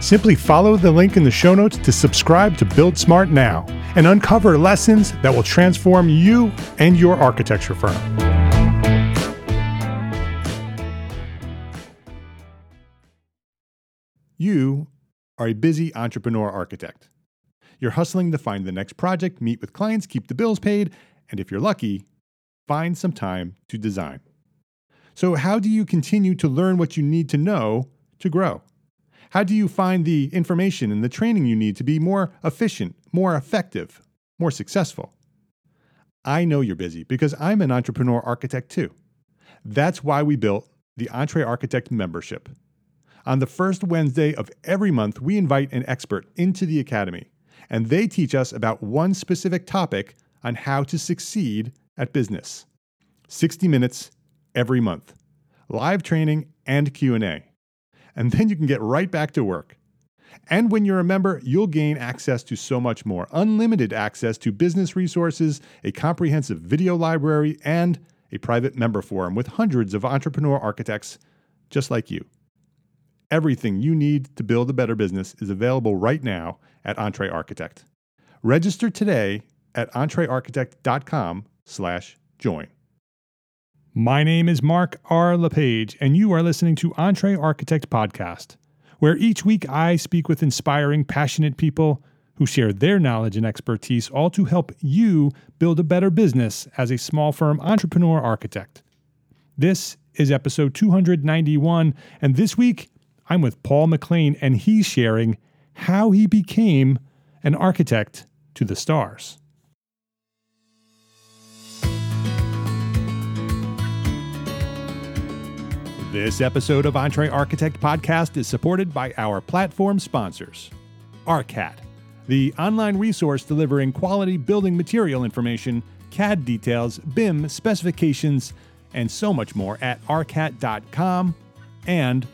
Simply follow the link in the show notes to subscribe to Build Smart now and uncover lessons that will transform you and your architecture firm. You are a busy entrepreneur architect. You're hustling to find the next project, meet with clients, keep the bills paid, and if you're lucky, find some time to design. So, how do you continue to learn what you need to know to grow? How do you find the information and the training you need to be more efficient, more effective, more successful? I know you're busy because I'm an entrepreneur architect too. That's why we built the EntreArchitect membership. On the first Wednesday of every month, we invite an expert into the academy, and they teach us about one specific topic on how to succeed at business. 60 minutes every month. Live training and Q&A and then you can get right back to work. And when you're a member, you'll gain access to so much more unlimited access to business resources, a comprehensive video library, and a private member forum with hundreds of entrepreneur architects just like you. Everything you need to build a better business is available right now at EntreArchitect. Register today at entrearchitect.com/join. My name is Mark R. LePage, and you are listening to EntreArchitect Podcast, where each week I speak with inspiring, passionate people who share their knowledge and expertise, all to help you build a better business as a small firm entrepreneur architect. This is episode 291, and this week I'm with Paul McClean, and he's sharing how he became an architect to the stars. This episode of EntreArchitect Podcast is supported by our platform sponsors ARCAT, the online resource delivering quality building material information, CAD details, BIM specifications, and so much more at arcat.com, and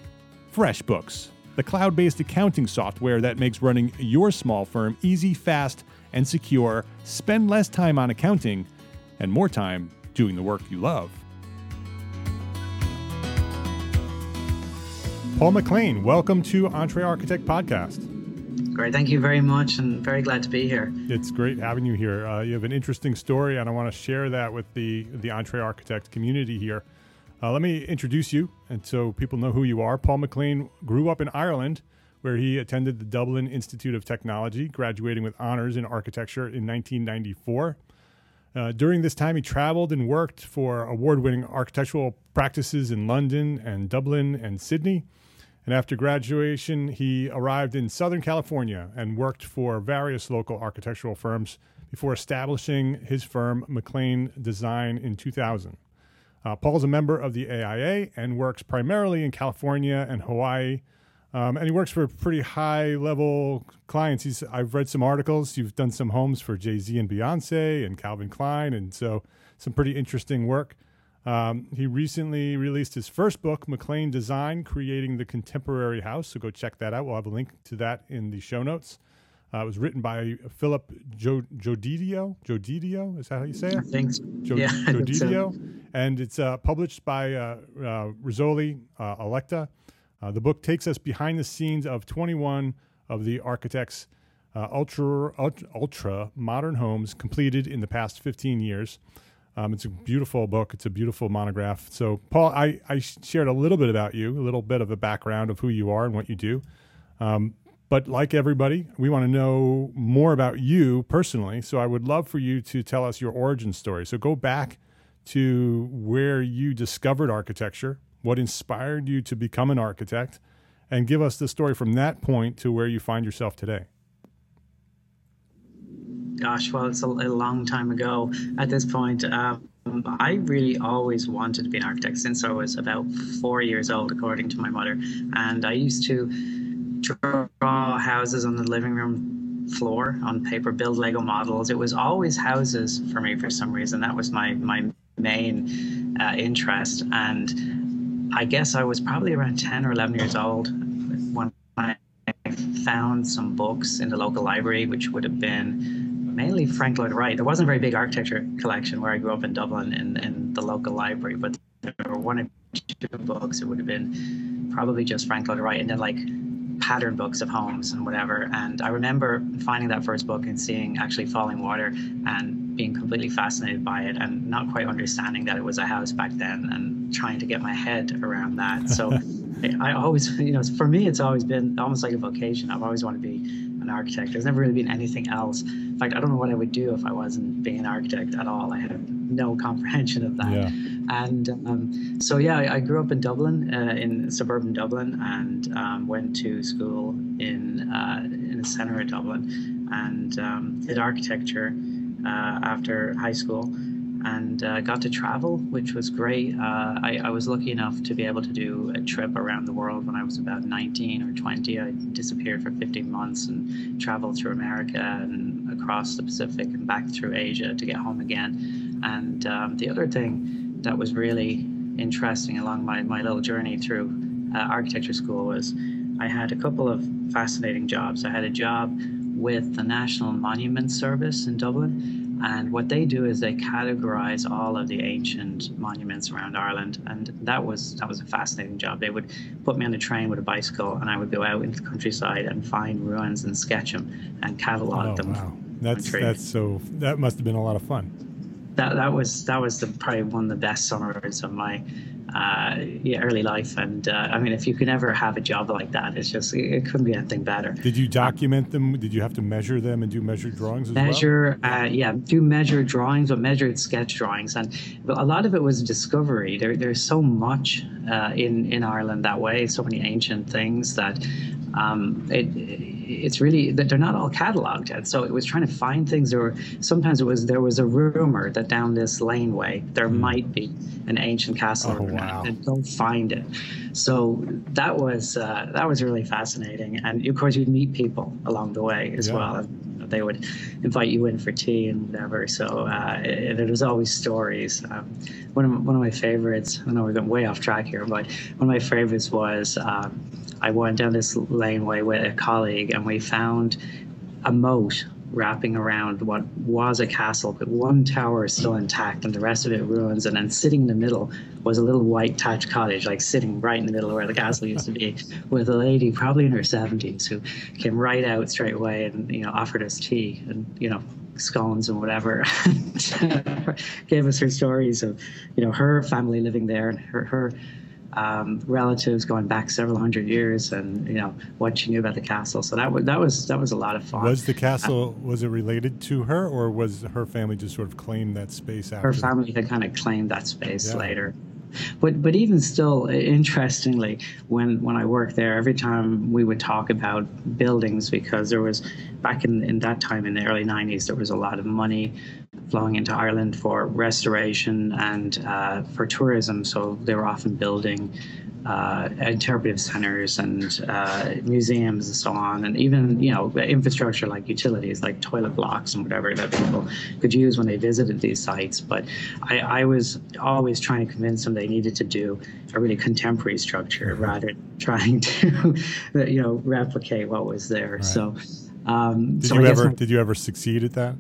FreshBooks, the cloud based accounting software that makes running your small firm easy, fast, and secure. Spend less time on accounting and more time doing the work you love. Paul McClean, welcome to EntreArchitect Podcast. Great, thank you very much, and very glad to be here. It's great having you here. Uh, you have an interesting story, and I want to share that with the the EntreArchitect community here. Uh, let me introduce you, and so people know who you are. Paul McClean grew up in Ireland, where he attended the Dublin Institute of Technology, graduating with honors in architecture in 1994. Uh, during this time, he traveled and worked for award winning architectural practices in London and Dublin and Sydney. And after graduation, he arrived in Southern California and worked for various local architectural firms before establishing his firm, McClean Design, in 2000. Uh, Paul's a member of the AIA and works primarily in California and Hawaii. Um, and he works for pretty high level clients. He's, I've read some articles. You've done some homes for Jay Z and Beyonce and Calvin Klein. And so some pretty interesting work. Um, he recently released his first book, McClean Design Creating the Contemporary House. So go check that out. We'll have a link to that in the show notes. Uh, it was written by Philip Jodidio. Jodidio, is that how you say it? Thanks. Jo- yeah, Jodidio. So. And it's uh, published by uh, uh Rizzoli uh, Electa. Uh, the book takes us behind the scenes of 21 of the architect's ultra, ultra, ultra modern homes completed in the past 15 years. Um, it's a beautiful book. It's a beautiful monograph. So, Paul, I, I shared a little bit about you, a little bit of a background of who you are and what you do. Um, but like everybody, we want to know more about you personally. So, I would love for you to tell us your origin story. So, go back to where you discovered architecture, what inspired you to become an architect, and give us the story from that point to where you find yourself today gosh, well, it's a, a long time ago at this point. Um, I really always wanted to be an architect since I was about four years old, according to my mother. And I used to draw houses on the living room floor on paper, build Lego models. It was always houses for me for some reason. That was my, my main uh, interest. And I guess I was probably around 10 or 11 years old when I found some books in the local library, which would have been mainly Frank Lloyd Wright. There wasn't a very big architecture collection where I grew up in Dublin in, in the local library, but there were one or two books. It would have been probably just Frank Lloyd Wright, and then like pattern books of homes and whatever. And I remember finding that first book and seeing actually Fallingwater and being completely fascinated by it and not quite understanding that it was a house back then and trying to get my head around that. So I always, you know, for me, it's always been almost like a vocation. I've always wanted to be an architect. There's never really been anything else in fact, I don't know what I would do if I wasn't being an architect at all. I have no comprehension of that. Yeah. And um, so, yeah, I, I, grew up in Dublin, uh, in suburban Dublin, and um, went to school in uh, in the centre of Dublin, and um, did architecture uh, after high school and uh, got to travel, which was great. Uh, I, I, was lucky enough to be able to do a trip around the world when I was about 19 or 20. I disappeared for 15 months and traveled through America and across the Pacific and back through Asia to get home again. And um, the other thing that was really interesting along my, my little journey through uh, architecture school was I had a couple of fascinating jobs. I had a job with the National Monument Service in Dublin and what they do is they categorize all of the ancient monuments around Ireland, and that was that was a fascinating job. They would put me on a train with a bicycle, and I would go out into the countryside and find ruins and sketch them and catalog oh, them. Wow, that's that's so that must have been a lot of fun. That that was that was the, probably one of the best summers of my uh, yeah, early life. And uh, I mean, if you can ever have a job like that, it's just it couldn't be anything better. Did you document them? Did you have to measure them and do measured drawings? measure, well? uh, yeah, do measured drawings, but measured sketch drawings, and a lot of it was discovery. There, there's so much uh, in in Ireland that way, so many ancient things that um, it, it's really that they're not all cataloged yet. So it was trying to find things, or sometimes it was there was a rumor that down this laneway there mm. might be an ancient castle, oh, wow. and don't find it. So that was uh, that was really fascinating, and of course you'd meet people along the way as yeah. well. They would invite you in for tea and whatever. So uh, it, it was always stories. Um, one of one of my favorites. I know we're going way off track here, but one of my favorites was. Um, I went down this laneway with a colleague and we found a moat wrapping around what was a castle, but one tower is still intact and the rest of it ruins. And then sitting in the middle was a little white thatched cottage, like sitting right in the middle where the castle used to be, with a lady probably in her 70s who came right out straight away and you know offered us tea and you know scones and whatever. Gave us her stories of you know her family living there and her her um, relatives going back several hundred years, and you know what she knew about the castle. So that was that was that was a lot of fun. Was the castle uh, was it related to her, or was her family just sort of claimed that space after? Her family had kind of claimed that space yeah. later. but but even still, interestingly, when when I worked there, every time we would talk about buildings, because there was back in in that time in the early '90s, there was a lot of money flowing into Ireland for restoration and uh, for tourism. So they were often building uh, interpretive centers and uh, museums and so on, and even you know infrastructure like utilities, like toilet blocks and whatever that people could use when they visited these sites. But I, I was always trying to convince them they needed to do a really contemporary structure rather than trying to you know replicate what was there. Right. So. Um, did so you ever did you ever succeed at that?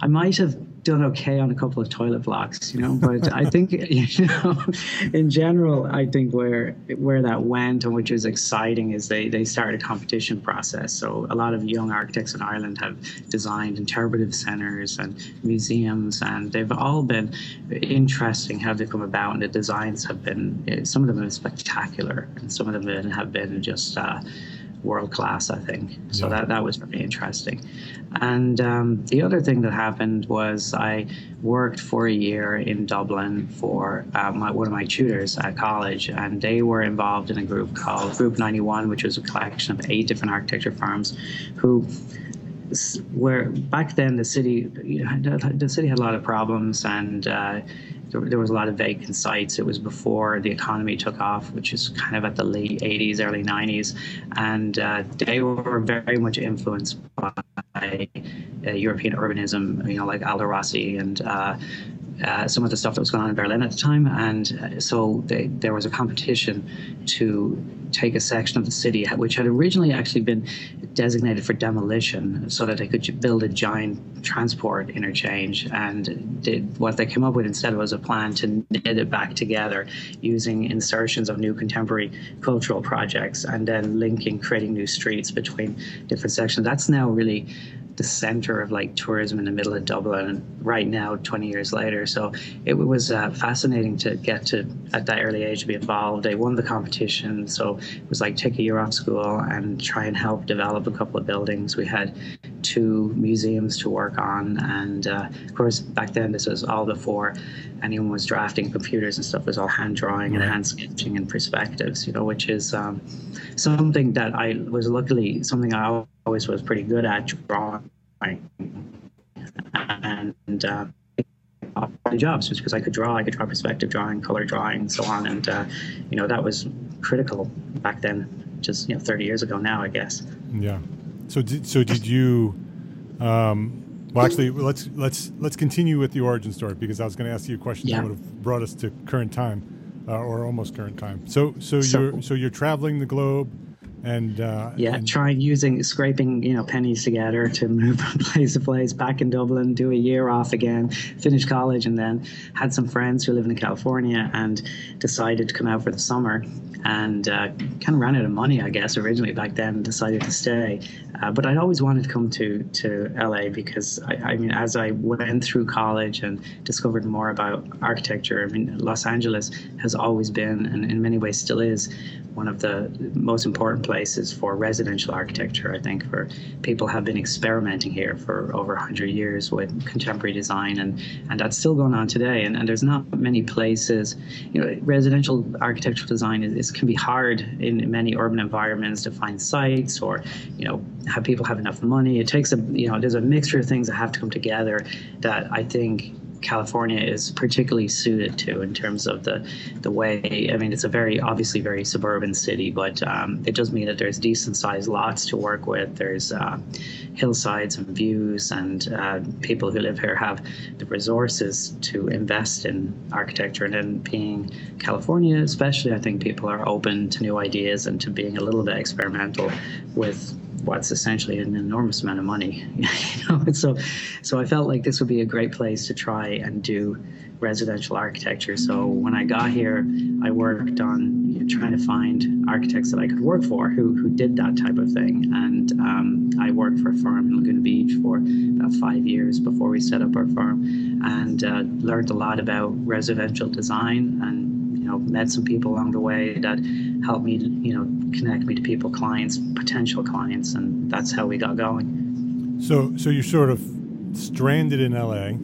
I might have done okay on a couple of toilet blocks, you know. But I think, you know, in general, I think where where that went and which is exciting is they they started a competition process. So a lot of young architects in Ireland have designed interpretive centres and museums, and they've all been interesting how they've come about. And the designs have been some of them have been spectacular, and some of them have been just. Uh, world class, I think. So yeah. that, that was very interesting. And um, the other thing that happened was I worked for a year in Dublin for uh, my, one of my tutors at college, and they were involved in a group called Group 91, which was a collection of eight different architecture firms who where back then the city you know, the city had a lot of problems and uh, there, there, was a lot of vacant sites. It was before the economy took off, which is kind of at the late 80s, early 90s. And uh, they were very much influenced by uh, European urbanism, you know, like Aldo Rossi and uh, some of the stuff that was going on in Berlin at the time. And uh, so they, there was a competition to take a section of the city, which had originally actually been designated for demolition so that they could build a giant transport interchange. And did, what they came up with instead was a plan to knit it back together using insertions of new contemporary cultural projects and then linking, creating new streets between different sections. That's now really the center of like tourism in the middle of Dublin right now, 20 years later. So it was uh, fascinating to get to, at that early age, to be involved. I won the competition. So it was like take a year off school and try and help develop a couple of buildings. We had two museums to work on. And uh, of course, back then, this was all before anyone was drafting computers and stuff. It was all hand drawing and hand sketching and perspectives, you know, which is um, something that I was luckily something I always was pretty good at drawing and uh, jobs just because I could draw. I could draw perspective drawing, color drawing, and so on. And uh, you know that was critical back then, just you know 30 years ago now, I guess. Yeah. So did so did you? Um, well, actually, let's let's let's continue with the origin story because I was going to ask you a question yeah. that would have brought us to current time, uh, or almost current time. So so, so you're so you're traveling the globe and uh, yeah, and trying using scraping you know pennies together to move from place to place. Back in Dublin, do a year off again, finish college, and then had some friends who live in California and decided to come out for the summer and uh, kind of ran out of money, I guess, originally back then. Decided to stay, uh, but I'd always wanted to come to to LA because I, I mean, as I went through college and discovered more about architecture, I mean, Los Angeles has always been, and in many ways still is, one of the most important places for residential architecture. I think for people have been experimenting here for over 100 years with contemporary design, and, and that's still going on today. And, and there's not many places, you know, residential architectural design is, is can be hard in many urban environments to find sites or, you know, have people have enough money. It takes a, you know, there's a mixture of things that have to come together that I think California is particularly suited to in terms of the the way. I mean, it's a very obviously very suburban city, but um, it does mean that there's decent sized lots to work with. There's uh, hillsides and views, and uh, people who live here have the resources to invest in architecture. And then being California, especially, I think people are open to new ideas and to being a little bit experimental with what's essentially an enormous amount of money. you know, and so so I felt like this would be a great place to try and do residential architecture. So when I got here, I worked on you know, trying to find architects that I could work for who who did that type of thing. And um, I worked for a firm in Laguna Beach for about five years before we set up our firm, and uh, learned a lot about residential design and you know met some people along the way that helped me you know connect me to people clients potential clients and that's how we got going. So so you're sort of stranded in LA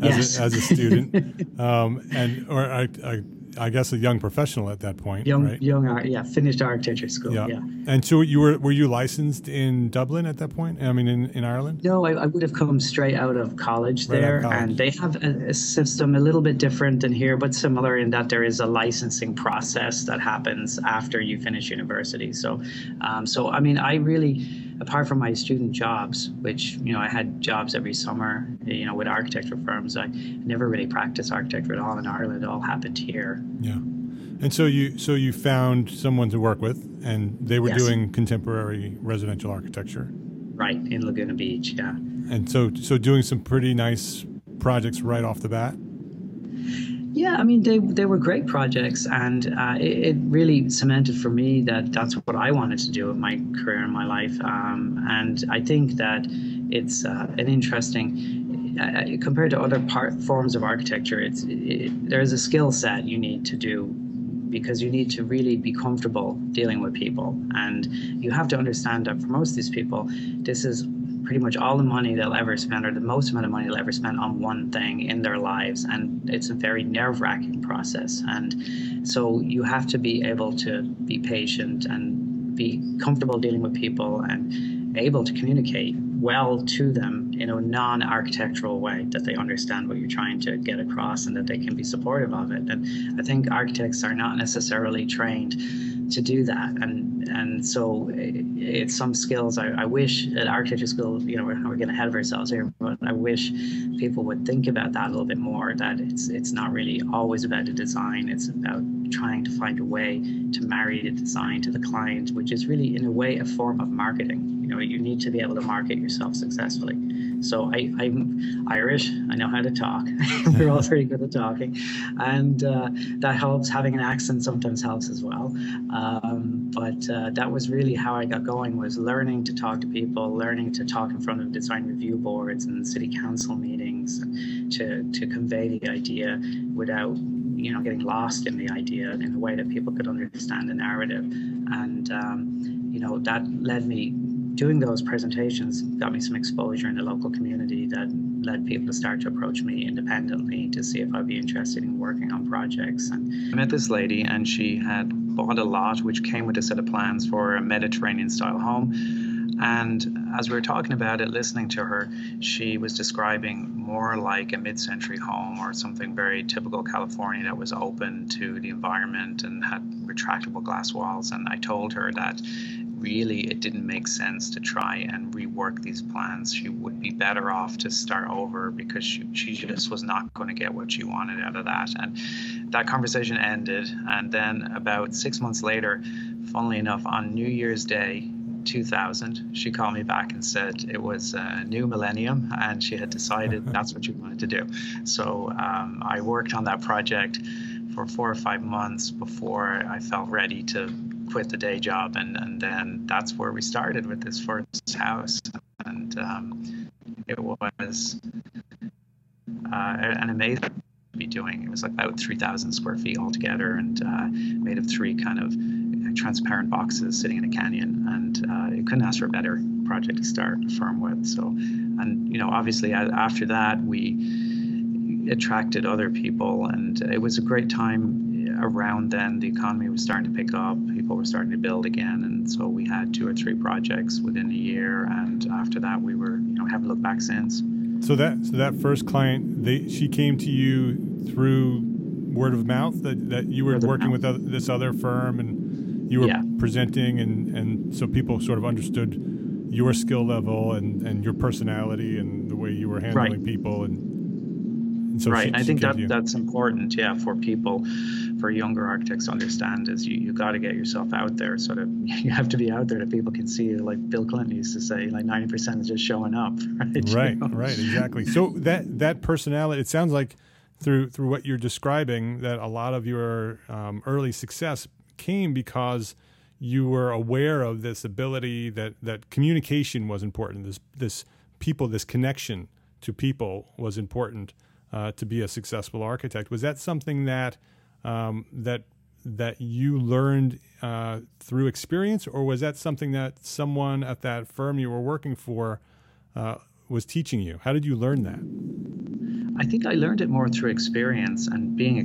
as, yes. a, as a student, um, and or I, I, I, guess a young professional at that point. Young, right? young art, yeah, finished architecture school. Yeah. yeah. And so you were were you licensed in Dublin at that point? I mean, in, in Ireland? No, I, I would have come straight out of college right there, college. and they have a, a, system a little bit different than here, but similar in that there is a licensing process that happens after you finish university. So, um, so I mean, I really apart from my student jobs, which you know I had jobs every summer, you know, with architecture firms, I never really practiced architecture at all in Ireland. It all happened here. Yeah, and so you so you found someone to work with, and they were yes. doing contemporary residential architecture. Right in Laguna Beach, yeah. And so so doing some pretty nice projects right off the bat. Yeah, I mean, they, they were great projects, and uh, it, it, really cemented for me that that's what I wanted to do with my career and my life. Um, and I think that it's uh, an interesting, uh, uh compared to other part, forms of architecture, it's it, there's a skill set you need to do because you need to really be comfortable dealing with people. And you have to understand that for most of these people, this is pretty much all the money they'll ever spend or the most amount of money they'll ever spend on one thing in their lives and it's a very nerve-wracking process. And so you have to be able to be patient and be comfortable dealing with people and able to communicate well to them in a non-architectural way that they understand what you're trying to get across and that they can be supportive of it. And i think architects are not necessarily trained to do that. And and so eh, it's some skills I, I wish at architecture school you know we're, we're getting ahead of ourselves here but I wish people would think about that a little bit more that it's it's not really always about the design. It's about trying to find a way to marry the design to the client which is really in a way a form of marketing know you need to be able to market yourself successfully so I, I'm Irish. I know how to talk. We're all pretty good at talking, and uh, that helps. Having an accent sometimes helps as well. Um, but uh, that was really how I got going. Was learning to talk to people, learning to talk in front of design review boards and city council meetings, to to convey the idea without you know getting lost in the idea in a way that people could understand the narrative, and um, you know that led me doing those presentations got me some exposure in the local community that led people to start to approach me independently to see if I'd be interested in working on projects. And I met this lady, and she had bought a lot which came with a set of plans for a Mediterranean style home. And as we were talking about it, listening to her, she was describing more like a mid century home or something very typical California that was open to the environment and had retractable glass walls. And I told her that really it didn't make sense to try and rework these plans. She would be better off to start over because she, she just was not going to get what she wanted out of that. And that conversation ended. And then about six months later, funnily enough, on New Year's Day, 2000, she called me back and said it was a new millennium and she had decided that's what she wanted to do. So um, I worked on that project for four or five months before I felt ready to quit the day job, and and then that's where we started with this first house, and um, it was uh, an amazing to be doing. It was about 3,000 square feet altogether, and uh, made of three kind of transparent boxes sitting in a canyon, and uh, you couldn't ask for a better project to start a firm with. So, and you know, obviously after that we attracted other people, and it was a great time around then, the economy was starting to pick up. People were starting to build again, and so we had two or three projects within a year. And after that, we were, you know, haven't looked back since. So that so that first client, they she came to you through word of mouth that, that you were working with other, this other firm and you were yeah. presenting and, and so people sort of understood your skill level and, and your personality and the way you were handling right. people and, and so right she, I think that that's important yeah for people for younger architects to understand is you, you got to get yourself out there. Sort of, you have to be out there that people can see you. Like Bill Clinton used to say, like ninety percent is just showing up. Right. Right. You know? Right. Exactly. So that that personality, it sounds like through through what you're describing, that a lot of your um, early success came because you were aware of this ability that that communication was important. This this people, this connection to people was important uh, to be a successful architect. Was that something that um, that that you learned uh, through experience, or was that something that someone at that firm you were working for uh, was teaching you? How did you learn that? I think I learned it more through experience and being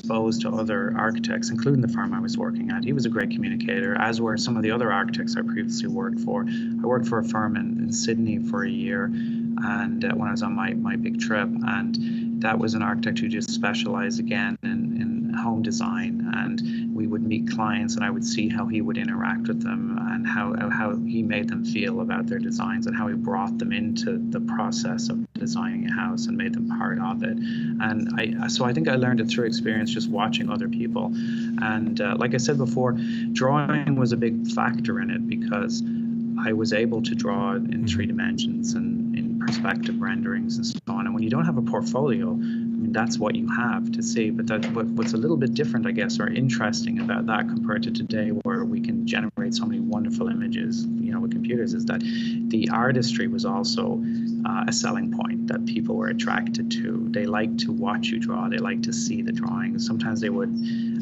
to other architects, including the firm I was working at. He was a great communicator, as were some of the other architects I previously worked for. I worked for a firm in, in Sydney for a year, and uh, when I was on my, my big trip, and that was an architect who just specialized again in, in home design and we would meet clients and I would see how he would interact with them and how, how he made them feel about their designs and how he brought them into the process of designing a house and made them part of it. And I, so I think I learned it through experience just watching other people. And uh, like I said before, drawing was a big factor in it because I was able to draw in three dimensions and in perspective renderings and so on. And when you don't have a portfolio, I mean, that's what you have to see. But that, what, what's a little bit different, I guess, or interesting about that compared to today, where we can generate so many wonderful images, you know, with computers, is that the artistry was also uh, a selling point that people were attracted to. They like to watch you draw. They like to see the drawings. Sometimes they would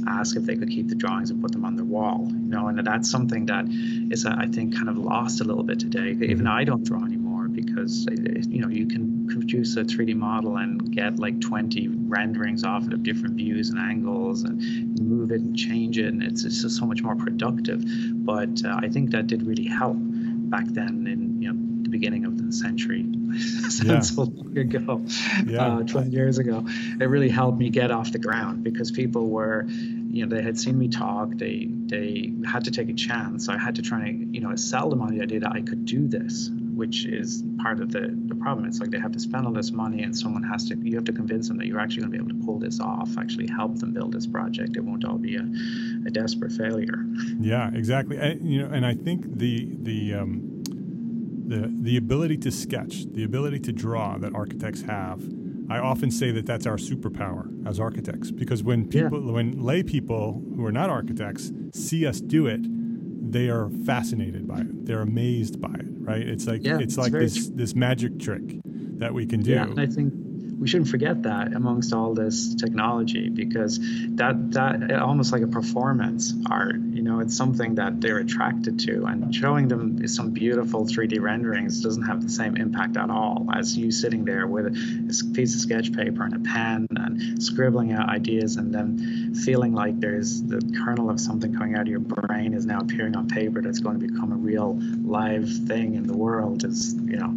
ask if they could keep the drawings and put them on their wall. You know, and that's something that is, I think, kind of lost a little bit today. Even I don't draw anymore because you know you can produce a 3D model and get like 20 renderings off it of different views and angles and move it and change it, and it's, it's just so much more productive. But uh, I think that did really help back then in you know the beginning of the century. yeah. so long ago, yeah. uh, 20 years ago, it really helped me get off the ground because people were you know they had seen me talk they they had to take a chance i had to try and you know sell them on the idea that i could do this which is part of the, the problem. It's like they have to spend all this money, and someone has to, you have to convince them that you're actually going to be able to pull this off, actually help them build this project. It won't all be a, a desperate failure. Yeah, exactly. You know, and I think the, the, um, the, the ability to sketch, the ability to draw that architects have, I often say that that's our superpower as architects because when people, yeah. when lay people who are not architects see us do it, they are fascinated by it. They're amazed by it, right? It's like yeah, it's, it's like this this magic trick that we can do. Yeah, I think we shouldn't forget that amongst all this technology because that that almost like a performance art you know it's something that they're attracted to. And showing them some beautiful 3d renderings doesn't have the same impact at all as you sitting there with a piece of sketch paper and a pen and scribbling out ideas and then feeling like there's the kernel of something coming out of your brain is now appearing on paper that's going to become a real live thing in the world is you know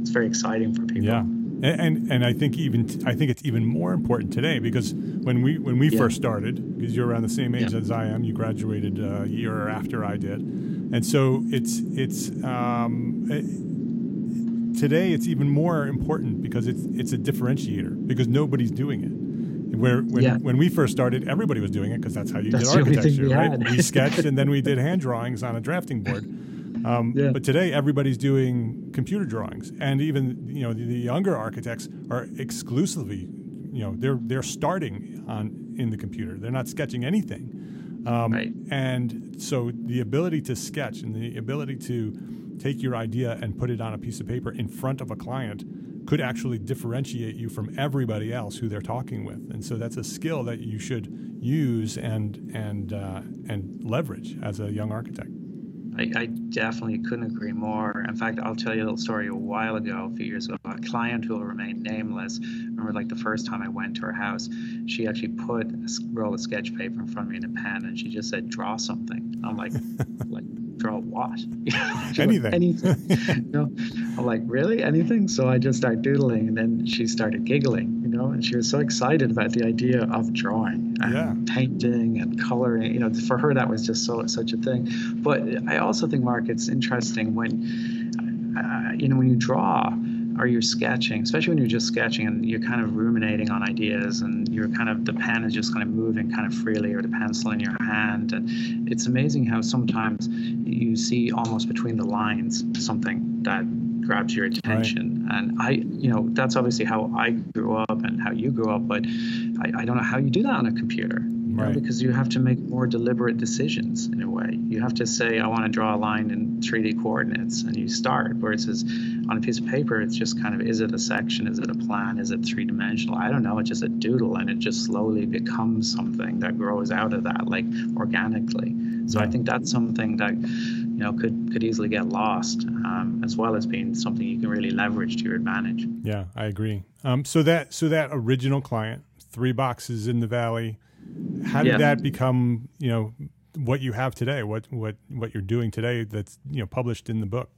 it's very exciting for people. Yeah and, and, I think even I think it's even more important today because when we when we yeah. first started, because you're around the same age yeah. as I am, you graduated a year after I did, and so it's it's um, it, today it's even more important because it's it's a differentiator because nobody's doing it. Where when, yeah. when we first started, everybody was doing it because that's how you that's did architecture, right? we sketched and then we did hand drawings on a drafting board. Um, yeah. But today, everybody's doing computer drawings, and even you know the, the, younger architects are exclusively, you know, they're they're starting on in the computer. They're not sketching anything, um, right. and so the ability to sketch and the ability to take your idea and put it on a piece of paper in front of a client could actually differentiate you from everybody else who they're talking with. And so that's a skill that you should use and and uh, and leverage as a young architect. I, I, definitely couldn't agree more. In fact, I'll tell you a little story a while ago, a few years ago. A client who will remain nameless. Remember, like the first time I went to her house, she actually put a roll of sketch paper in front of me and a pen, and she just said, "Draw something." I'm like, like draw a what? anything. anything. you know? I'm like, really? Anything? So I just started doodling, and then she started giggling, you know, and she was so excited about the idea of drawing and yeah. painting and coloring. You know, for her that was just so such a thing. But I also think, Mark, it's interesting when, uh, you know, when you draw or you're sketching, especially when you're just sketching and you're kind of ruminating on ideas and you're kind of the pen is just kind of moving kind of freely or the pencil in your hand. And it's amazing how sometimes you see almost between the lines something that grabs your attention. Right. And I, you know, that's obviously how I grew up and how you grew up, but I, I don't know how you do that on a computer right. know, because you have to make more deliberate decisions in a way. You have to say, I want to draw a line in 3D coordinates, and you start. Where it says on a piece of paper, it's just kind of, is it a section? Is it a plan? Is it three dimensional? I don't know. It's just a doodle, and it just slowly becomes something that grows out of that, like organically. So I think that's something that you know could could easily get lost, um, as well as being something you can really leverage to your advantage. Yeah, I agree. Um, so that so that original client, three boxes in the valley, how did yeah. that become you know what you have today? What what what you're doing today that's you know published in the book?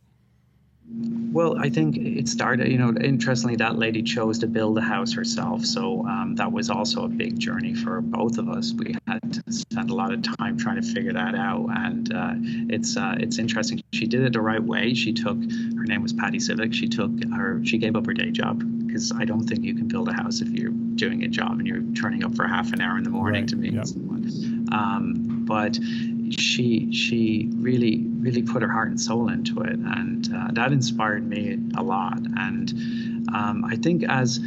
Well, I think it started, you know, interestingly, that lady chose to build a house herself. So um, that was also a big journey for both of us. We had to spend a lot of time trying to figure that out. And uh, it's uh, it's interesting. She did it the right way. She took, her name was Patty Civic. She took her, she gave up her day job because I don't think you can build a house if you're doing a job and you're turning up for half an hour in the morning right. to meet yep. someone. Um, but she she really really put her heart and soul into it, and uh, that inspired me a lot. And um, I think as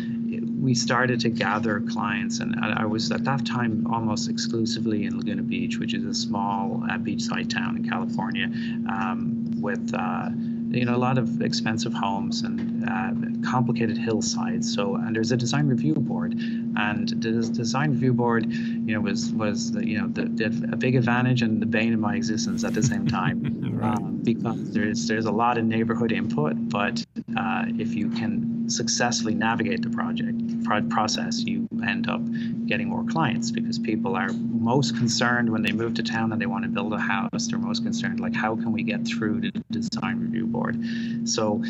we started to gather clients, and I was at that time almost exclusively in Laguna Beach, which is a small uh, beachside town in California, um, with uh, you know a lot of expensive homes and uh, complicated hillsides. So and there's a design review board, and the design review board, you know, was was you know the, the, a big advantage and the bane of my existence at the same time, right. um, because there's there's a lot of neighborhood input, but uh, if you can successfully navigate the project process, you end up getting more clients because people are most concerned when they move to town and they want to build a house. They're most concerned like how can we get through the design review board. So,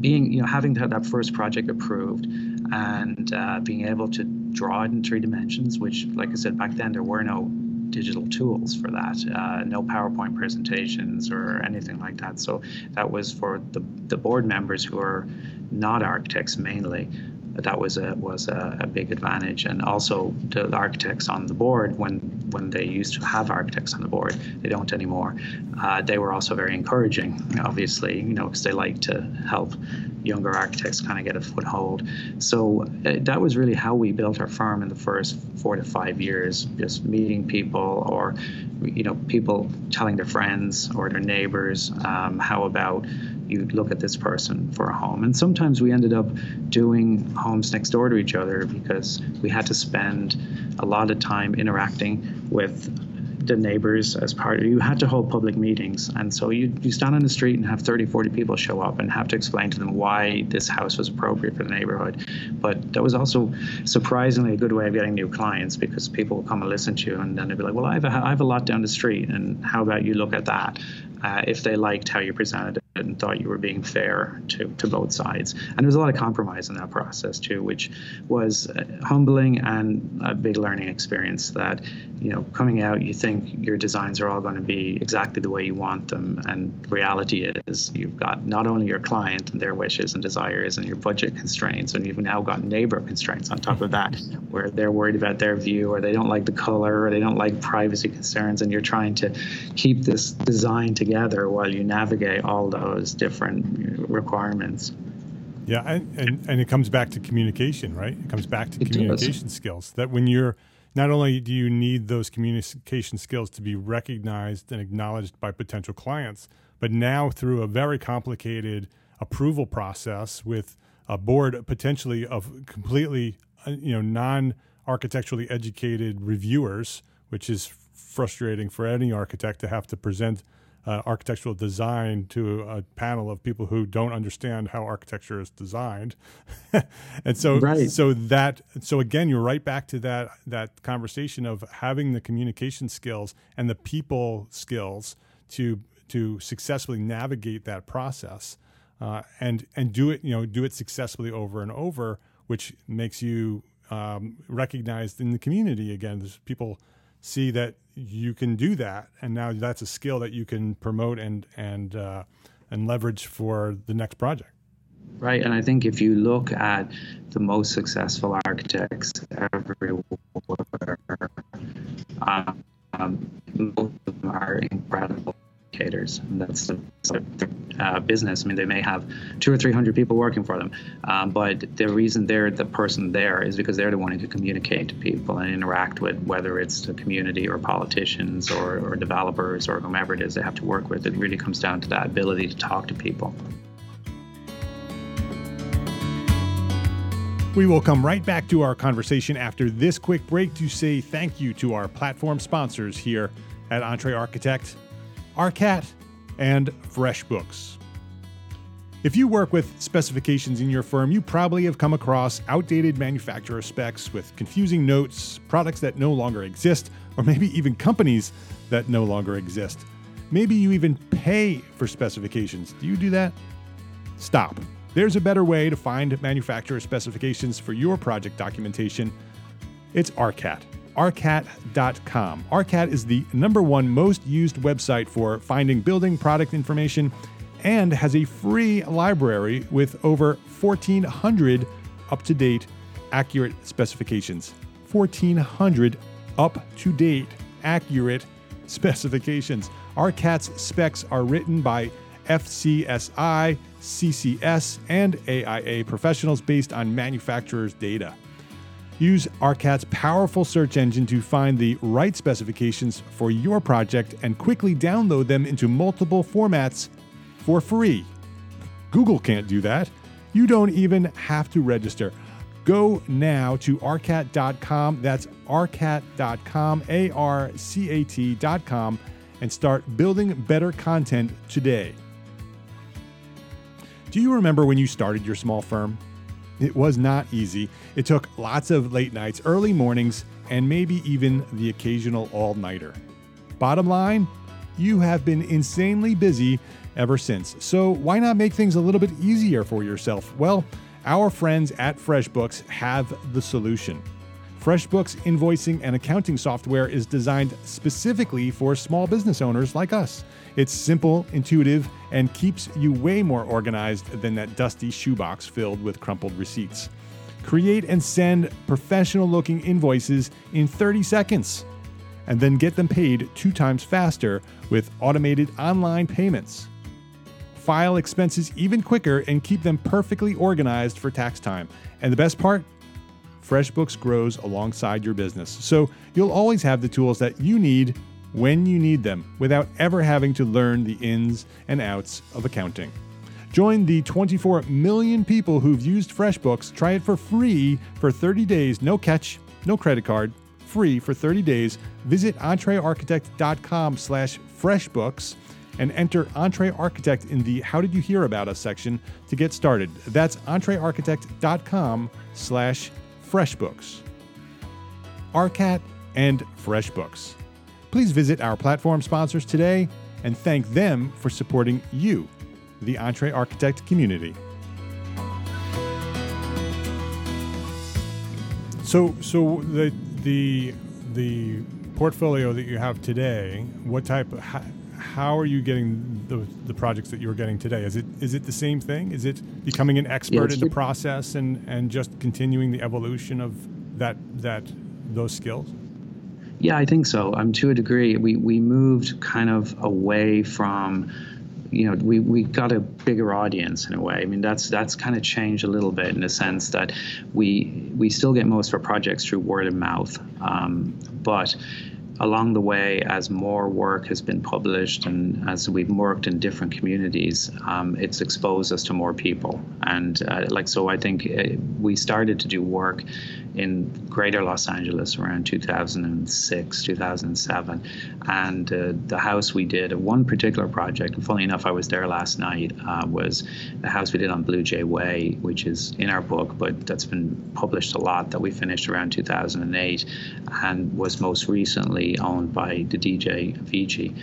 being you know having to have that first project approved and uh, being able to draw it in three dimensions, which, like I said back then, there were no digital tools for that, uh, no PowerPoint presentations or anything like that. So that was for the, the board members who are not architects mainly. That was a was a, a big advantage, and also the architects on the board when when they used to have architects on the board, they don't anymore. Uh, they were also very encouraging, obviously, you know, because they like to help younger architects kind of get a foothold. So uh, that was really how we built our firm in the first four to five years, just meeting people or, you know, people telling their friends or their neighbors, um, how about you look at this person for a home. And sometimes we ended up doing homes next door to each other because we had to spend a lot of time interacting with the neighbors as part of you had to hold public meetings and so you, you stand on the street and have 30 40 people show up and have to explain to them why this house was appropriate for the neighborhood but that was also surprisingly a good way of getting new clients because people will come and listen to you and then they'll be like well I have a, I have a lot down the street and how about you look at that uh, if they liked how you presented it and thought you were being fair to, to both sides. And there was a lot of compromise in that process too, which was uh, humbling and a big learning experience that, you know, coming out, you think your designs are all going to be exactly the way you want them. And reality is you've got not only your client and their wishes and desires and your budget constraints, and you've now got neighbor constraints on top of that, where they're worried about their view or they don't like the color or they don't like privacy concerns. And you're trying to keep this design together while you navigate all those those different requirements. Yeah, and, and, and it comes back to communication, right? It comes back to it communication does. skills. That when you're not only do you need those communication skills to be recognized and acknowledged by potential clients, but now through a very complicated approval process with a board potentially of completely uh, you know non architecturally educated reviewers, which is frustrating for any architect to have to present uh, architectural design to a panel of people who don't understand how architecture is designed, and so right. so that so again you're right back to that that conversation of having the communication skills and the people skills to to successfully navigate that process uh, and and do it you know do it successfully over and over, which makes you um, recognized in the community again. There's people see that you can do that, and now that's a skill that you can promote and and uh, and leverage for the next project. Right, and I think if you look at the most successful architects everywhere, um, most of them are incredible educators. That's the, uh, business. I mean, they may have two or three hundred people working for them, um, but the reason they're the person there is because they're the one who can communicate to people and interact with, whether it's the community or politicians or, or developers or whomever it is they have to work with. It really comes down to that ability to talk to people. We will come right back to our conversation after this quick break to say thank you to our platform sponsors here at EntreArchitect. Arcat and FreshBooks. If you work with specifications in your firm, you probably have come across outdated manufacturer specs with confusing notes, products that no longer exist, or maybe even companies that no longer exist. Maybe you even pay for specifications. Do you do that? Stop. There's a better way to find manufacturer specifications for your project documentation. It's ARCAT. ARCAT.com. ARCAT is the number one most used website for finding building product information and has a free library with over 1,400 up to date accurate specifications. 1,400 up to date accurate specifications. ARCAT's specs are written by FCSI, CCS, and AIA professionals based on manufacturers' data. Use ARCAT's powerful search engine to find the right specifications for your project and quickly download them into multiple formats for free. Google can't do that. You don't even have to register. Go now to arcat.com. That's arcat.com, A R C A T.com, and start building better content today. Do you remember when you started your small firm? It was not easy. It took lots of late nights, early mornings, and maybe even the occasional all nighter. Bottom line, you have been insanely busy ever since. So, why not make things a little bit easier for yourself? Well, our friends at FreshBooks have the solution. FreshBooks invoicing and accounting software is designed specifically for small business owners like us. It's simple, intuitive, and keeps you way more organized than that dusty shoebox filled with crumpled receipts. Create and send professional looking invoices in 30 seconds, and then get them paid two times faster with automated online payments. File expenses even quicker and keep them perfectly organized for tax time. And the best part? FreshBooks grows alongside your business. So you'll always have the tools that you need when you need them without ever having to learn the ins and outs of accounting. Join the 24 million people who've used FreshBooks. Try it for free for 30 days, no catch, no credit card, free for 30 days. Visit entrearchitect.com slash freshbooks and enter EntreArchitect in the How Did You Hear About Us section to get started. That's entrearchitect.com slash FreshBooks. ARCAT and FreshBooks. Please visit our platform sponsors today and thank them for supporting you, the EntreArchitect community. So, so the the the portfolio that you have today, what type of how, how are you getting the, the projects that you're getting today? Is it is it the same thing? Is it becoming an expert Yeah, in the process and, and just continuing the evolution of that that those skills? Yeah, I think so. Um, to a degree, we we moved kind of away from, you know, we, we got a bigger audience in a way. I mean, that's that's kind of changed a little bit in the sense that we we still get most of our projects through word of mouth, um, but along the way, as more work has been published and as we've worked in different communities, um, it's exposed us to more people. And uh, like so, I think uh, we started to do work in Greater Los Angeles around 2006, 2007, and uh, the house we did, one particular project, and funny enough, I was there last night, uh, was the house we did on Blue Jay Way, which is in our book, but that's been published a lot. That we finished around 2008, and was most recently owned by the DJ Avicii.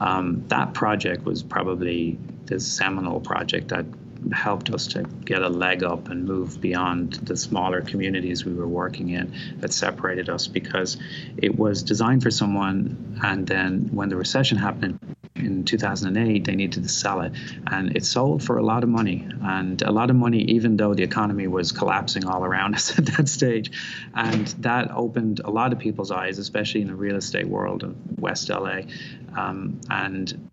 Um, that project was probably the seminal project that helped us to get a leg up and move beyond the smaller communities we were working in that separated us because it was designed for someone and then when the recession happened in 2008 they needed to sell it. And it sold for a lot of money and a lot of money even though the economy was collapsing all around us at that stage. And that opened a lot of people's eyes especially in the real estate world of west la um, and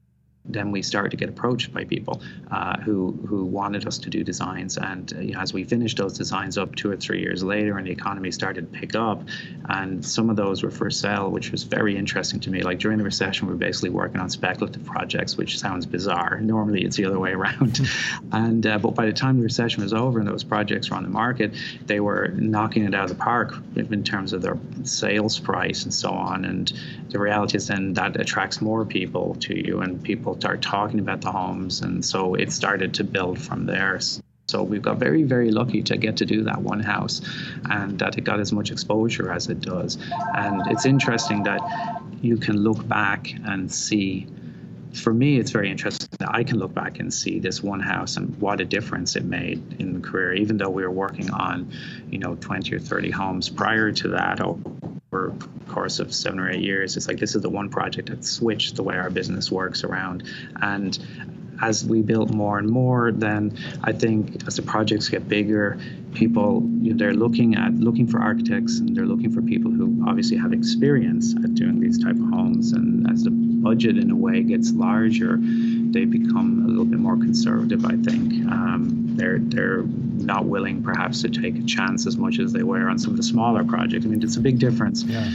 then we started to get approached by people uh, who who wanted us to do designs. And uh, you know, as we finished those designs up two or three years later, and the economy started to pick up, and some of those were for sale, which was very interesting to me. Like during the recession, we we're basically working on speculative projects, which sounds bizarre. Normally, it's the other way around. and uh, but by the time the recession was over and those projects were on the market, they were knocking it out of the park in terms of their sales price and so on. And the reality is then that attracts more people to you, and people start talking about the homes, and so it started to build from there. So we've got very, very lucky to get to do that one house and that it got as much exposure as it does. And it's interesting that you can look back and see for me, it's very interesting that I can look back and see this one house and what a difference it made in the career, even though we were working on, you know, 20 or 30 homes prior to that over course of seven or eight years. It's like this is the one project that switched the way our business works around. And as we built more and more, then I think as the projects get bigger, people you know, they're looking at looking for architects and they're looking for people who obviously have experience at doing these type of homes. And as the budget in a way gets larger, they become a little bit more conservative. I think um, they're they're not willing perhaps to take a chance as much as they were on some of the smaller projects. I mean, it's a big difference yeah.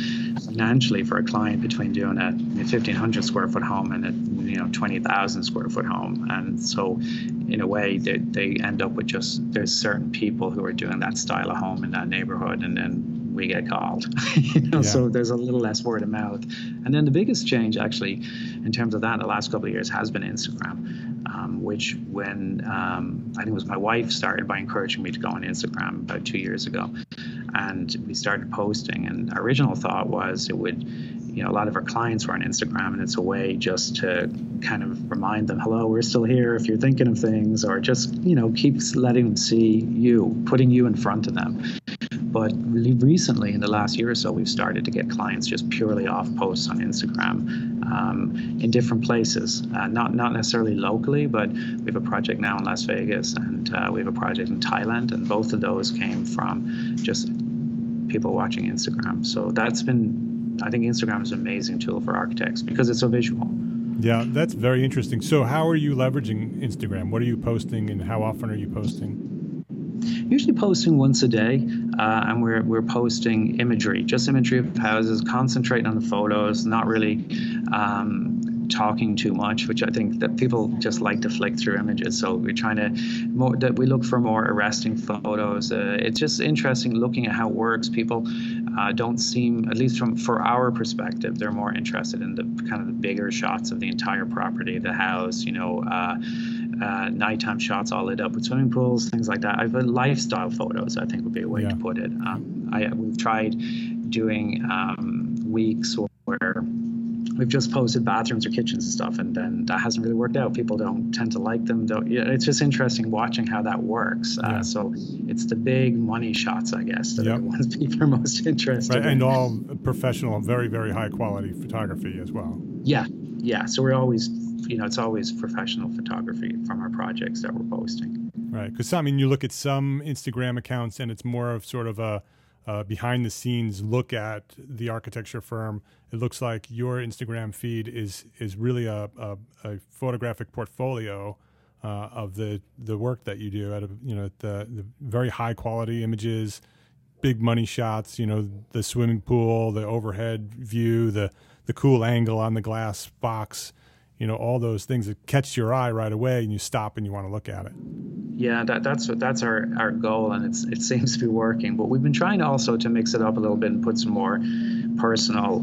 financially for a client between doing a 1,500 square foot home and a you know 20,000 square foot home, and so in a way they, they end up with just there's certain people who are doing that style of home in that neighborhood, and then we get called. you know, yeah. so there's a little less word of mouth. And then the biggest change, actually, in terms of that, in the last couple of years, has been Instagram. Um, which when um, I think it was my wife started by encouraging me to go on Instagram about two years ago, and we started posting. And our original thought was it would, you know, a lot of our clients were on Instagram, and it's a way just to kind of remind them, hello, we're still here if you're thinking of things, or just you know keep letting them see you, putting you in front of them. But recently, in the last year or so, we've started to get clients just purely off posts on Instagram um, in different places, uh, not not necessarily locally, but we have a project now in Las Vegas and uh, we have a project in Thailand, and both of those came from just people watching Instagram. So that's been, I think Instagram is an amazing tool for architects because it's so visual. Yeah, that's very interesting. So, how are you leveraging Instagram? What are you posting, and how often are you posting? Usually posting once a day, uh, and we're we're posting imagery, just imagery of houses, concentrating on the photos, not really. Um, talking too much, which I think that people just like to flick through images. So we're trying to more that we look for more arresting photos. Uh, it's just interesting looking at how it works. People uh, don't seem, at least from for our perspective, they're more interested in the kind of the bigger shots of the entire property, the house, you know. Uh, uh, nighttime shots all lit up with swimming pools, things like that. I've lifestyle photos. I think would be a way yeah. to put it. Um, I we've tried doing um, weeks where we've just posted bathrooms or kitchens and stuff, and then that hasn't really worked out. People don't tend to like them. Though it's just interesting watching how that works. Uh, yeah. so it's the big money shots, I guess, that yep. are the ones people are most interested right, in. And all professional, very very high quality photography as well. Yeah, yeah. So we're always you know, it's always professional photography from our projects that we're posting. Right, because I mean, you look at some Instagram accounts, and it's more of sort of a, a behind the scenes look at the architecture firm. It looks like your Instagram feed is is really a, a, a photographic portfolio uh, of the the work that you do. You know the the very high quality images, big money shots. You know the swimming pool, the overhead view, the the cool angle on the glass box you know all those things that catch your eye right away and you stop and you want to look at it yeah that, that's that's our, our goal and it's, it seems to be working but we've been trying also to mix it up a little bit and put some more personal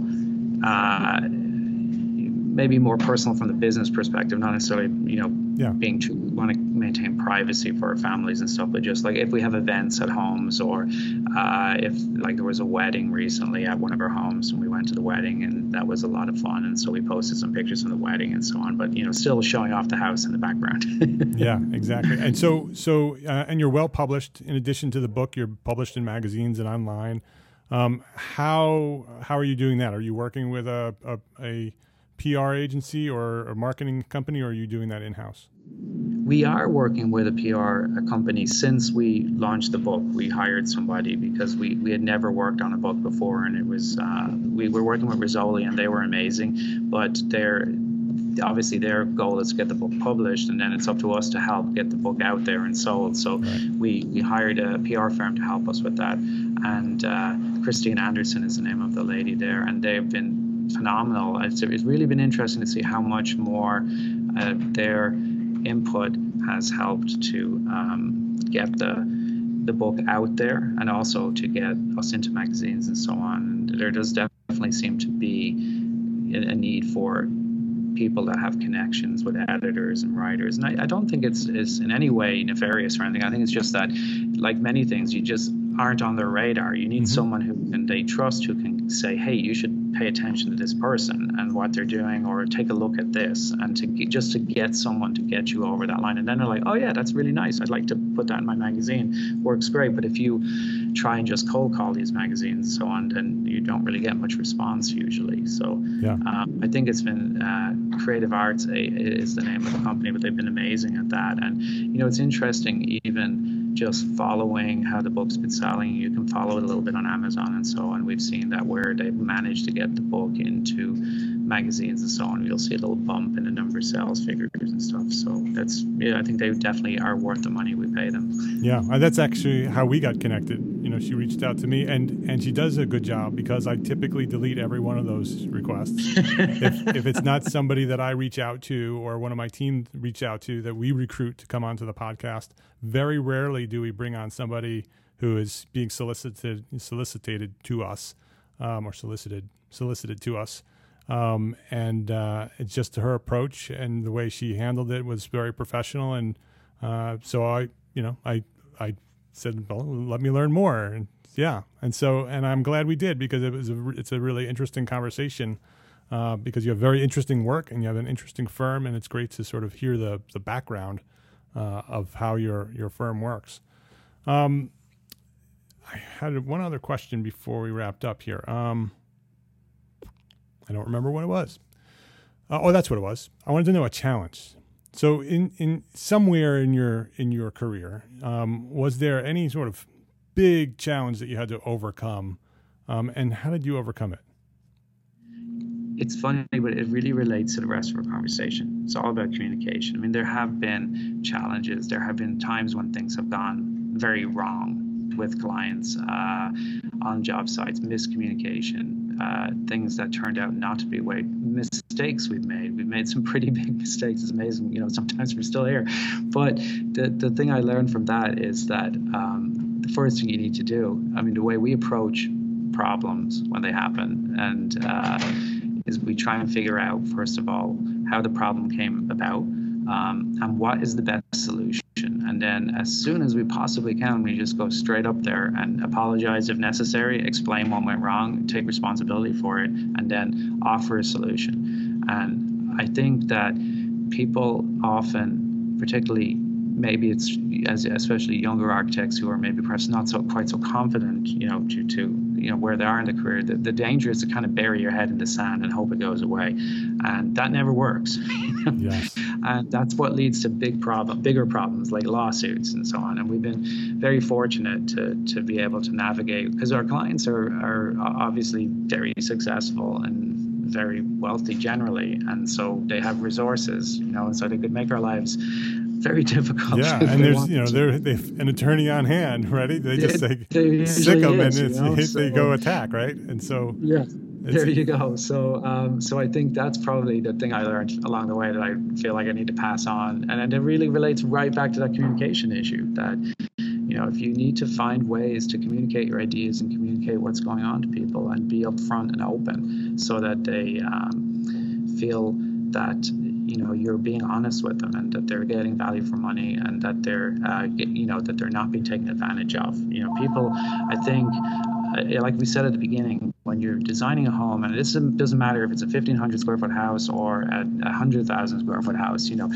uh, maybe more personal from the business perspective, not necessarily, you know, yeah. being too want to maintain privacy for our families and stuff, but just like if we have events at homes or uh, if like there was a wedding recently at one of our homes and we went to the wedding and that was a lot of fun and so we posted some pictures from the wedding and so on, but you know, still showing off the house in the background. yeah, exactly. And so, so, uh, and you're well published. In addition to the book, you're published in magazines and online. Um, how how are you doing that? Are you working with a, a, a PR agency or a marketing company, or are you doing that in house? We are working with a PR company since we launched the book. We hired somebody because we, we had never worked on a book before, and it was uh, we were working with Rizzoli, and they were amazing. But their obviously their goal is to get the book published, and then it's up to us to help get the book out there and sold. So right. we we hired a PR firm to help us with that, and uh, Christine Anderson is the name of the lady there, and they've been phenomenal. It's, it's really been interesting to see how much more uh, their input has helped to um, get the the book out there and also to get us into magazines and so on. And there does definitely seem to be a need for people that have connections with editors and writers. And I, I don't think it's, it's in any way nefarious or anything. I think it's just that, like many things, you just aren't on their radar. You need mm-hmm. someone who can they trust who can say, "Hey, you should pay attention to this person and what they're doing, or take a look at this," and to just to get someone to get you over that line. And then they're like, "Oh yeah, that's really nice. I'd like to put that in my magazine. Works great." But if you try and just cold call these magazines and so on, then you don't really get much response usually. So yeah. um, I think it's been uh, Creative Arts is the name of the company, but they've been amazing at that. And you know, it's interesting even just following how the book's been selling. You can follow it a little bit on Amazon and so on. We've seen that where they've managed to get the book into magazines and so on, you'll see a little bump in the number of sales figures and stuff. So that's yeah, I think they definitely are worth the money we pay them. Yeah, that's actually how we got connected. You know, she reached out to me, and and she does a good job because I typically delete every one of those requests. if, if it's not somebody that I reach out to or one of my team reach out to that we recruit to come onto the podcast, very rarely do we bring on somebody who is being solicited solicited to us um, or solicited solicited to us um, and uh, it's just her approach and the way she handled it was very professional. And uh, so I, you know, I I said, well, let me learn more. And yeah, and so and I'm glad we did because it was a, it's a really interesting conversation. Uh, because you have very interesting work and you have an interesting firm, and it's great to sort of hear the the background uh, of how your your firm works. Um, I had one other question before we wrapped up here. Um, I don't remember what it was. Uh, oh, that's what it was. I wanted to know a challenge. So, in in somewhere in your in your career, um, was there any sort of big challenge that you had to overcome, um, and how did you overcome it? It's funny, but it really relates to the rest of our conversation. It's all about communication. I mean, there have been challenges. There have been times when things have gone very wrong with clients uh, on job sites, miscommunication, uh, things that turned out not to be way mistakes we've made. We've made some pretty big mistakes. It's amazing, you know. Sometimes we're still here, but the the thing I learned from that is that um, the first thing you need to do. I mean, the way we approach problems when they happen, and uh, is we try and figure out first of all how the problem came about um, and what is the best solution. And then, as soon as we possibly can, we just go straight up there and apologize if necessary, explain what went wrong, take responsibility for it, and then offer a solution. And I think that people often, particularly maybe it's as especially younger architects who are maybe perhaps not so quite so confident, you know, due to you know where they are in the career. The, the danger is to kind of bury your head in the sand and hope it goes away, and that never works. yes. And that's what leads to big problem, bigger problems like lawsuits and so on. And we've been very fortunate to to be able to navigate because our clients are are obviously very successful and very wealthy generally, and so they have resources, you know, and so they could make our lives very difficult. Yeah, and there's you know they're they an attorney on hand, ready? They just say sick them and you know, so, they go attack, right? And so yeah, there you go. So um, so I think that's probably the thing I learned along the way that I feel like I need to pass on, and it really relates right back to that communication issue. That you know if you need to find ways to communicate your ideas and communicate what's going on to people and be upfront and open, so that they um, feel that you know you're being honest with them and that they're getting value for money and that they're uh, you know that they're not being taken advantage of. You know people i think uh, like we said at the beginning when you're designing a home and this doesn't matter if it's a 1500 square foot house or a 100000 square foot house you know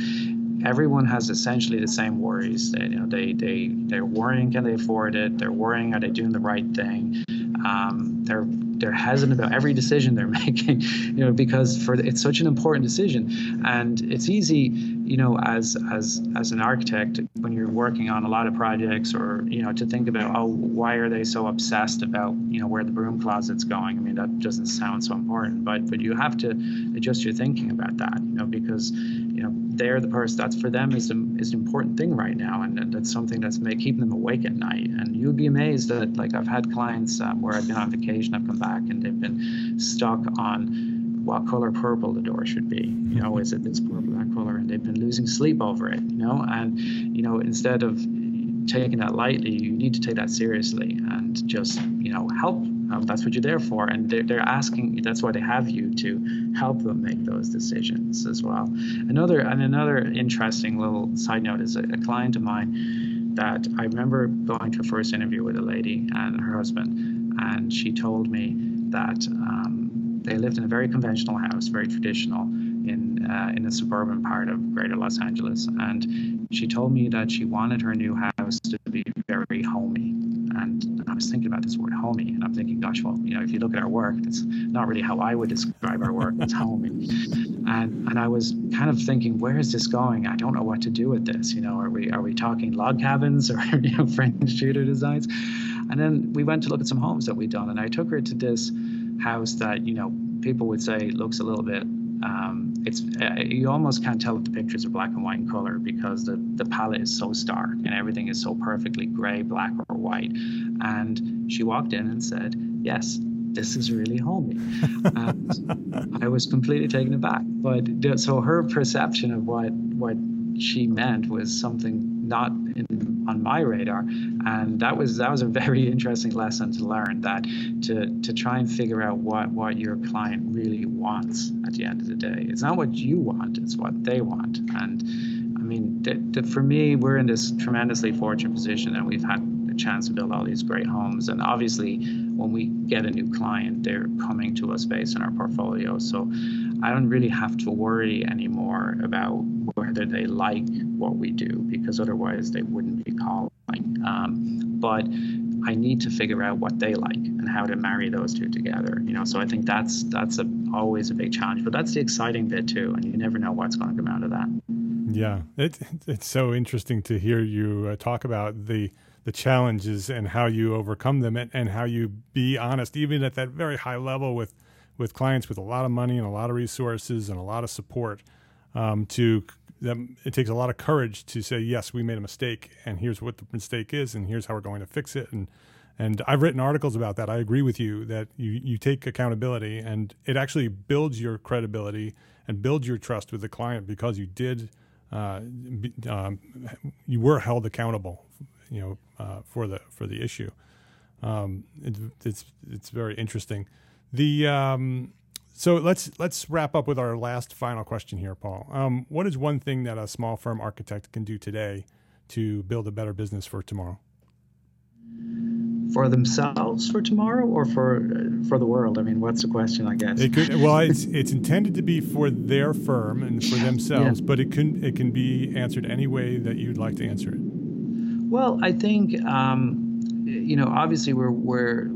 everyone has essentially the same worries they, you know they they they're worrying can they afford it? They're worrying are they doing the right thing? Um, they're they're hesitant about every decision they're making, you know, because for it's such an important decision, and it's easy, you know, as as as an architect when you're working on a lot of projects, or you know, to think about oh, why are they so obsessed about you know where the broom closet's going? I mean, that doesn't sound so important, but but you have to adjust your thinking about that, you know, because you know they're the person that's for them is, a, is an important thing right now and, and that's something that's make, keeping them awake at night and you'd be amazed that like i've had clients um, where i've been on vacation i've come back and they've been stuck on what color purple the door should be you know is it this purple that color and they've been losing sleep over it you know and you know instead of taking that lightly you need to take that seriously and just you know help Um, that's what you're there for, and they're, they're asking. That's why they have you to help them make those decisions as well. Another and another interesting little side note is a, a client of mine that I remember going to a first interview with a lady and her husband, and she told me that um, they lived in a very conventional house, very traditional, in uh, in a suburban part of Greater Los Angeles, and she told me that she wanted her new house to be very homey. And I was thinking about this word homey, and I'm thinking, gosh, well, you know, if you look at our work, it's not really how I would describe our work. It's homey, and and I was kind of thinking, where is this going? I don't know what to do with this. You know, are we are we talking log cabins or you know French Tudor designs? And then we went to look at some homes that we'd done, and I took her to this house that you know people would say looks a little bit um, it's uh, you almost can't tell if the pictures are black and white in color because the, the palette is so stark and everything is so perfectly gray, black, or white. And she walked in and said, Yes, this is really homey. I was completely taken aback. But so her perception of what what she meant was something not in, on my radar, and that was that was a very interesting lesson to learn. That to to try and figure out what what your client really wants at the end of the day. It's not what you want; it's what they want. And I mean, th- th- for me, we're in this tremendously fortunate position, and we've had a chance to build all these great homes. And obviously, when we get a new client, they're coming to us based on our portfolio. So I don't really have to worry anymore about whether they like what we do because otherwise they wouldn't be calling. Um, but I need to figure out what they like and how to marry those two together. You know, so I think that's that's a, always a big challenge, but that's the exciting bit too, and you never know what's going to come out of that. Yeah, it, it's so interesting to hear you uh, talk about the the challenges and how you overcome them and, and how you be honest, even at that very high level with with clients with a lot of money and a lot of resources and a lot of support. Um, to them, it takes a lot of courage to say, yes, we made a mistake, and here's what the mistake is, and here's how we're going to fix it. And and I've written articles about that. I agree with you that you you take accountability, and it actually builds your credibility and builds your trust with the client because you did. Uh, um, you were held accountable, you know, uh, for the for the issue. Um, it, it's it's very interesting. The um, so let's let's wrap up with our last final question here, Paul. Um, what is one thing that a small firm architect can do today to build a better business for tomorrow? For themselves for tomorrow, or for for the world? I mean, what's the question? I guess. It could, well, it's it's intended to be for their firm and for themselves, yeah. but it can it can be answered any way that you'd like to answer it. Well, I think um, you know, obviously we're we're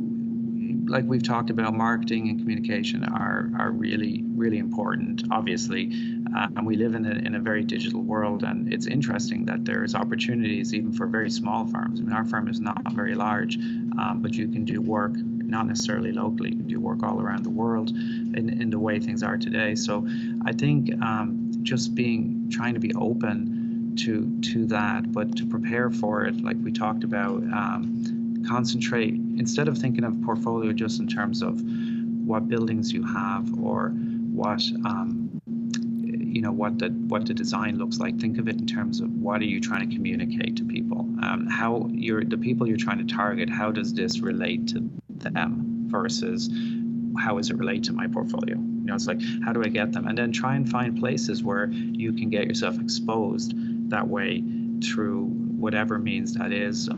like we've talked about, marketing and communication are are really really important, obviously, uh, and we live in a in a very digital world. And it's interesting that there's opportunities even for very small firms. I mean, our firm is not very large, um, but you can do work not necessarily locally. You can do work all around the world in in the way things are today. So, I think um, just being trying to be open to to that, but to prepare for it, like we talked about. Um, concentrate instead of thinking of portfolio just in terms of what buildings you have or what um, you know what the what the design looks like think of it in terms of what are you trying to communicate to people? Um, how you're the people you're trying to target how does this relate to them versus how does it relate to my portfolio? You know it's like how do i get them? And then try and find places where you can get yourself exposed that way through whatever means that is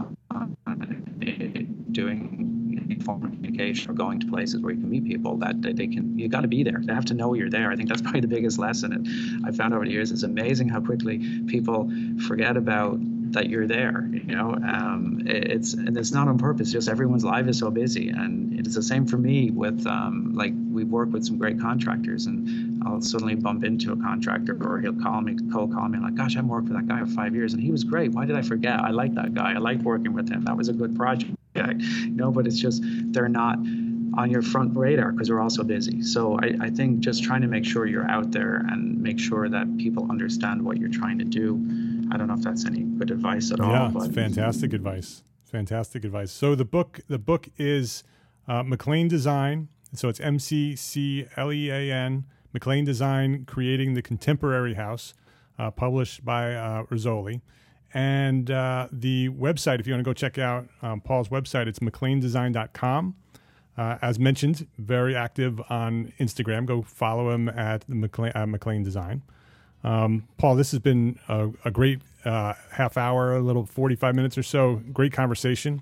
doing informal communication or going to places where you can meet people that they, can you got to be there. They have to know you're there. I think that's probably the biggest lesson and i found over the years. It's amazing how quickly people forget about that you're there you know? Um, it's and it's not on purpose just everyone's life is so busy. And it's the same for me with um, like we've worked with some great contractors and i'll suddenly bump into a contractor or he'll call me cold call me like gosh i've worked with that guy for five years and he was great. Why did i forget? I like that guy. I liked working with him. That was a good project. You know, but it's just they're not on your front radar because we're also busy. So I, I, think just trying to make sure you're out there and make sure that people understand what you're trying to do. I don't know if that's any good advice at all. Yeah, it's fantastic advice. Fantastic advice. So the book, the book is uh, McClean Design. So it's M C C L E A N. McClean Design, creating the contemporary house, uh, published by uh, Rizzoli. And uh, the website, if you want to go check out um, Paul's website, it's mccleandesign.com. Uh, as mentioned, very active on Instagram. Go follow him at McClean, uh, McClean Design. Um, Paul, this has been a, a great uh, half hour, a little 45 minutes or so. Great conversation.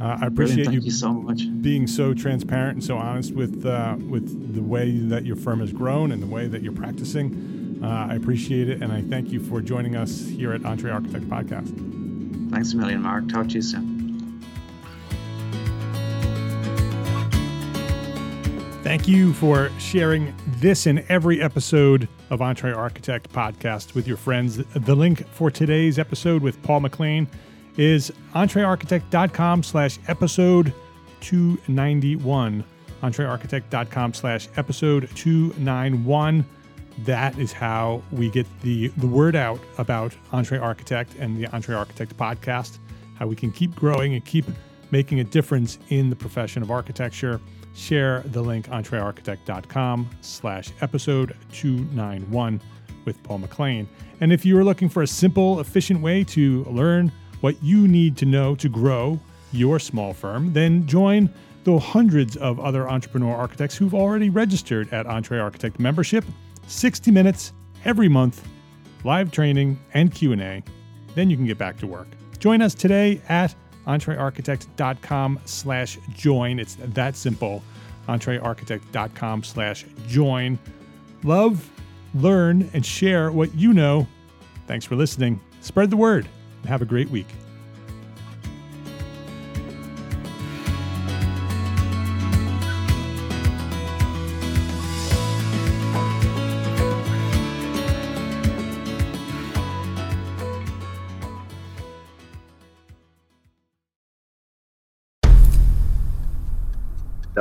Uh, I appreciate you, you so much. being so transparent and so honest with uh, with the way that your firm has grown and the way that you're practicing. Uh, I appreciate it, and I thank you for joining us here at EntreArchitect Podcast. Thanks a million, Mark. Talk to you soon. Thank you for sharing this and every episode of EntreArchitect Podcast with your friends. The link for today's episode with Paul McClean is entrearchitect.com slash episode 291. Entrearchitect.com slash episode 291. That is how we get the, the word out about EntreArchitect and the EntreArchitect podcast, how we can keep growing and keep making a difference in the profession of architecture. Share the link entrearchitect.com slash episode 291 with Paul McClean. And if you are looking for a simple, efficient way to learn what you need to know to grow your small firm, then join the hundreds of other entrepreneur architects who've already registered at EntreArchitect membership. 60 minutes every month, live training and Q&A. Then you can get back to work. Join us today at entrearchitect.com slash join. It's that simple. entrearchitect.com slash join. Love, learn, and share what you know. Thanks for listening. Spread the word and have a great week.